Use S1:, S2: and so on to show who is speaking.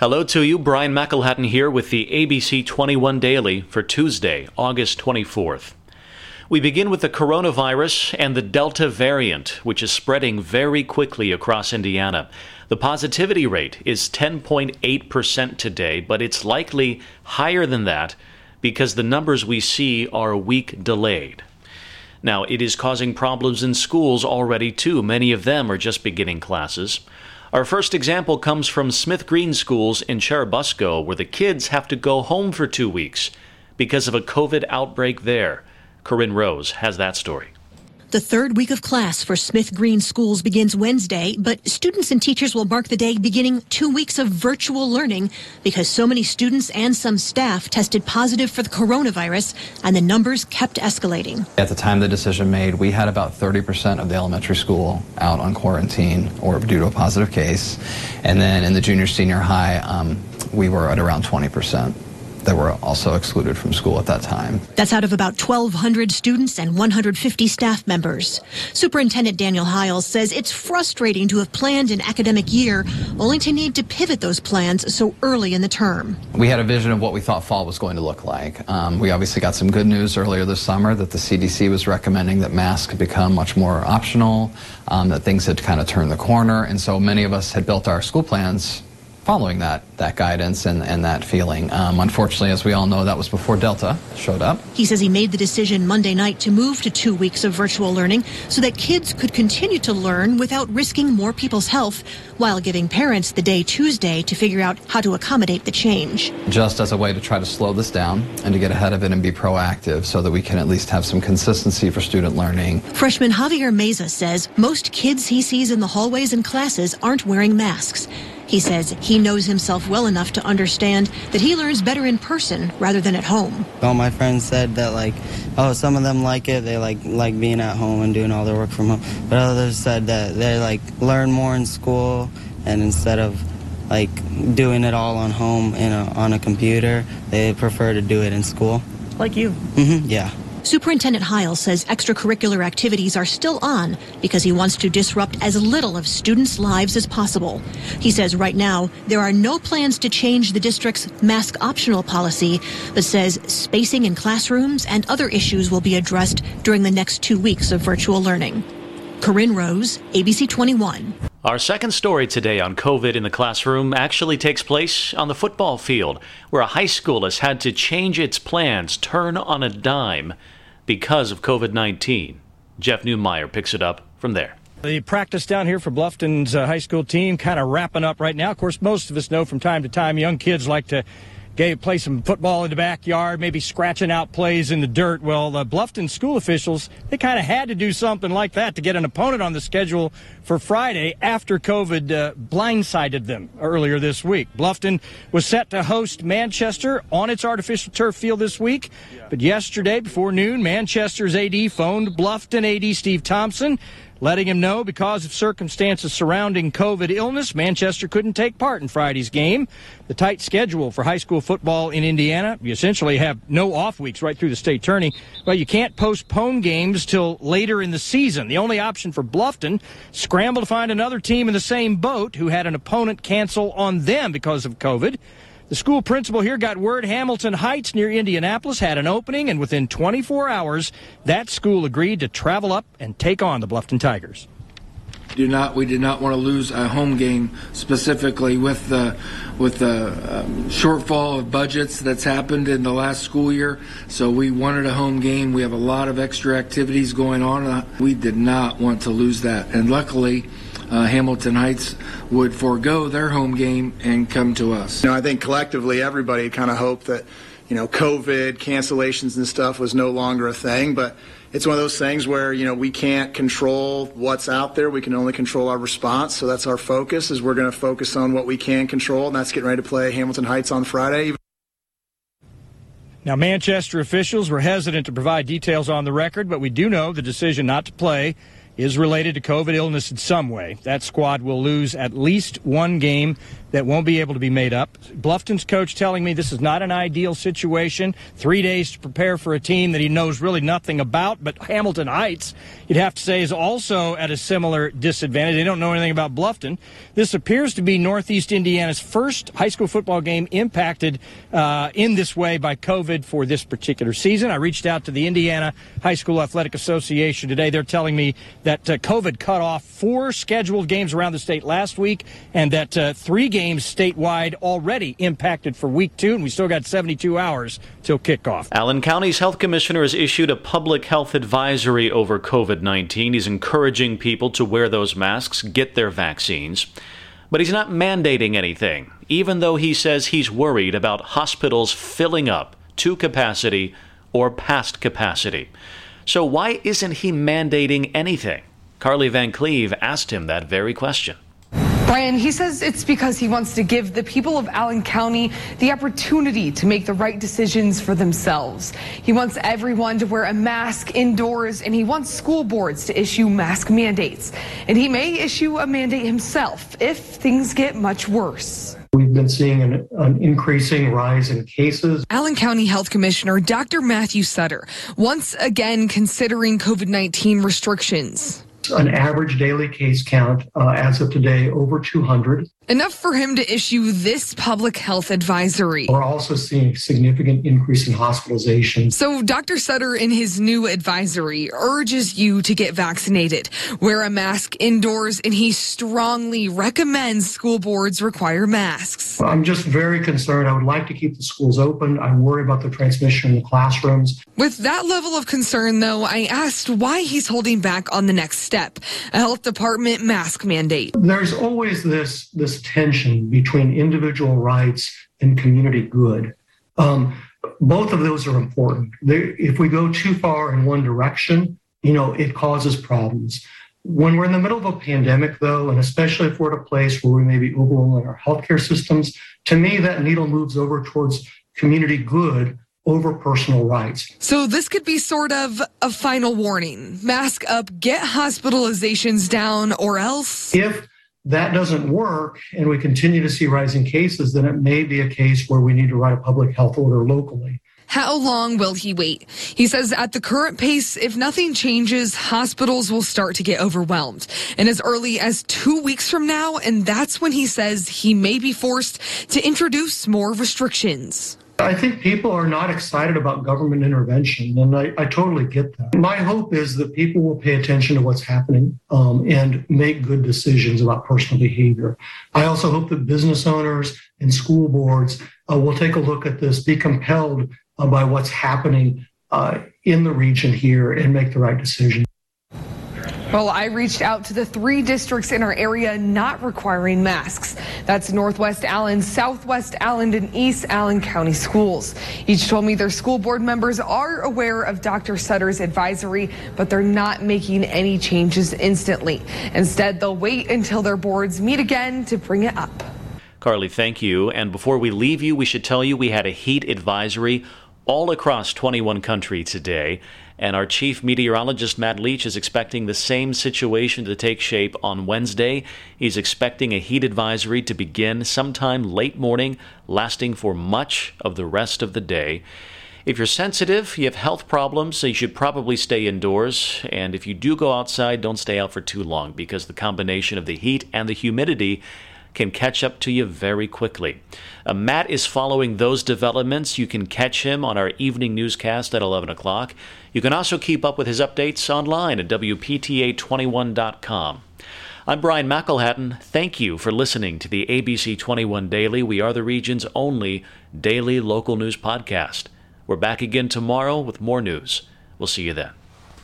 S1: Hello to you, Brian McElhatton here with the ABC 21 Daily for Tuesday, August 24th. We begin with the coronavirus and the Delta variant, which is spreading very quickly across Indiana. The positivity rate is 10.8% today, but it's likely higher than that because the numbers we see are a week delayed. Now, it is causing problems in schools already, too. Many of them are just beginning classes. Our first example comes from Smith Green Schools in Churubusco, where the kids have to go home for two weeks because of a COVID outbreak there. Corinne Rose has that story.
S2: The third week of class for Smith Green Schools begins Wednesday, but students and teachers will mark the day beginning two weeks of virtual learning because so many students and some staff tested positive for the coronavirus and the numbers kept escalating.
S3: At the time the decision made, we had about 30% of the elementary school out on quarantine or due to a positive case. And then in the junior senior high, um, we were at around 20% that were also excluded from school at that time.
S2: That's out of about 1,200 students and 150 staff members. Superintendent Daniel Hiles says it's frustrating to have planned an academic year only to need to pivot those plans so early in the term.
S3: We had a vision of what we thought fall was going to look like. Um, we obviously got some good news earlier this summer that the CDC was recommending that masks become much more optional, um, that things had kind of turned the corner, and so many of us had built our school plans following that, that guidance and, and that feeling. Um, unfortunately, as we all know, that was before Delta showed up.
S2: He says he made the decision Monday night to move to two weeks of virtual learning so that kids could continue to learn without risking more people's health while giving parents the day Tuesday to figure out how to accommodate the change.
S3: Just as a way to try to slow this down and to get ahead of it and be proactive so that we can at least have some consistency for student learning.
S2: Freshman Javier Meza says most kids he sees in the hallways and classes aren't wearing masks. He says he knows himself well enough to understand that he learns better in person rather than at home.
S4: All my friends said that like, oh, some of them like it. They like like being at home and doing all their work from home. But others said that they like learn more in school and instead of like doing it all on home in a, on a computer, they prefer to do it in school.
S2: Like you.
S4: Mm-hmm, yeah.
S2: Superintendent Heil says extracurricular activities are still on because he wants to disrupt as little of students' lives as possible. He says right now there are no plans to change the district's mask optional policy, but says spacing in classrooms and other issues will be addressed during the next two weeks of virtual learning. Corinne Rose, ABC 21.
S1: Our second story today on COVID in the classroom actually takes place on the football field, where a high school has had to change its plans, turn on a dime, because of COVID 19. Jeff Newmeyer picks it up from there.
S5: The practice down here for Bluffton's uh, high school team kind of wrapping up right now. Of course, most of us know from time to time young kids like to Play some football in the backyard, maybe scratching out plays in the dirt. Well, the Bluffton school officials, they kind of had to do something like that to get an opponent on the schedule for Friday after COVID uh, blindsided them earlier this week. Bluffton was set to host Manchester on its artificial turf field this week, but yesterday before noon, Manchester's AD phoned Bluffton AD Steve Thompson letting him know because of circumstances surrounding COVID illness, Manchester couldn't take part in Friday's game. The tight schedule for high school football in Indiana, you essentially have no off weeks right through the state tourney. Well, you can't postpone games till later in the season. The only option for Bluffton, scramble to find another team in the same boat who had an opponent cancel on them because of COVID. The school principal here got word Hamilton Heights near Indianapolis had an opening, and within 24 hours, that school agreed to travel up and take on the Bluffton Tigers.
S6: Do not we did not want to lose a home game specifically with the with the um, shortfall of budgets that's happened in the last school year. So we wanted a home game. We have a lot of extra activities going on. We did not want to lose that, and luckily uh, Hamilton Heights would forego their home game and come to us.
S7: You know, I think collectively everybody kind of hoped that, you know, COVID cancellations and stuff was no longer a thing, but it's one of those things where you know we can't control what's out there we can only control our response so that's our focus is we're going to focus on what we can control and that's getting ready to play hamilton heights on friday
S5: now, Manchester officials were hesitant to provide details on the record, but we do know the decision not to play is related to COVID illness in some way. That squad will lose at least one game that won't be able to be made up. Bluffton's coach telling me this is not an ideal situation. Three days to prepare for a team that he knows really nothing about, but Hamilton Heights, you'd have to say, is also at a similar disadvantage. They don't know anything about Bluffton. This appears to be Northeast Indiana's first high school football game impacted uh, in this way by COVID for this particular season. I reached out to the Indiana High School Athletic Association today. They're telling me that uh, COVID cut off four scheduled games around the state last week and that uh, three games statewide already impacted for week two, and we still got 72 hours till kickoff.
S1: Allen County's health commissioner has issued a public health advisory over COVID 19. He's encouraging people to wear those masks, get their vaccines. But he's not mandating anything, even though he says he's worried about hospitals filling up to capacity or past capacity. So, why isn't he mandating anything? Carly Van Cleve asked him that very question.
S8: Brian, he says it's because he wants to give the people of Allen County the opportunity to make the right decisions for themselves. He wants everyone to wear a mask indoors, and he wants school boards to issue mask mandates. And he may issue a mandate himself if things get much worse.
S9: We've been seeing an, an, increasing rise in cases.
S8: Allen County Health Commissioner Dr. Matthew Sutter once again considering COVID 19 restrictions
S9: an average daily case count uh, as of today over 200.
S8: Enough for him to issue this public health advisory.
S9: We're also seeing significant increase in hospitalizations.
S8: So Dr. Sutter in his new advisory urges you to get vaccinated, wear a mask indoors, and he strongly recommends school boards require masks.
S9: I'm just very concerned. I would like to keep the schools open. I worry about the transmission in the classrooms.
S8: With that level of concern, though, I asked why he's holding back on the next step, a health department mask mandate.
S9: There's always this this tension between individual rights and community good. Um, both of those are important. They, if we go too far in one direction, you know, it causes problems. When we're in the middle of a pandemic, though, and especially if we're at a place where we may be overwhelming our healthcare systems, to me, that needle moves over towards community good over personal rights.
S8: So this could be sort of a final warning. Mask up, get hospitalizations down, or else.
S9: If that doesn't work and we continue to see rising cases, then it may be a case where we need to write a public health order locally.
S8: How long will he wait? He says at the current pace, if nothing changes, hospitals will start to get overwhelmed. And as early as two weeks from now, and that's when he says he may be forced to introduce more restrictions.
S9: I think people are not excited about government intervention, and I, I, totally get that. My hope is that people will pay attention to what's happening um, and make good decisions about personal behavior. I also hope that business owners and school boards uh, will take a look at this, be compelled uh, by what's happening uh, in the region here, and make the right decision.
S8: Well, I reached out to the three districts in our area not requiring masks. That's Northwest Allen, Southwest Allen, and East Allen County schools. Each told me their school board members are aware of Dr. Sutter's advisory, but they're not making any changes instantly. Instead, they'll wait until their boards meet again to bring it up.
S1: Carly, thank you. And before we leave you, we should tell you we had a heat advisory all across 21 countries today. And our chief meteorologist, Matt Leach, is expecting the same situation to take shape on Wednesday. He's expecting a heat advisory to begin sometime late morning, lasting for much of the rest of the day. If you're sensitive, you have health problems, so you should probably stay indoors. And if you do go outside, don't stay out for too long because the combination of the heat and the humidity can catch up to you very quickly. Uh, Matt is following those developments. You can catch him on our evening newscast at 11 o'clock. You can also keep up with his updates online at WPTA21.com. I'm Brian McElhatton. Thank you for listening to the ABC 21 Daily. We are the region's only daily local news podcast. We're back again tomorrow with more news. We'll see you then.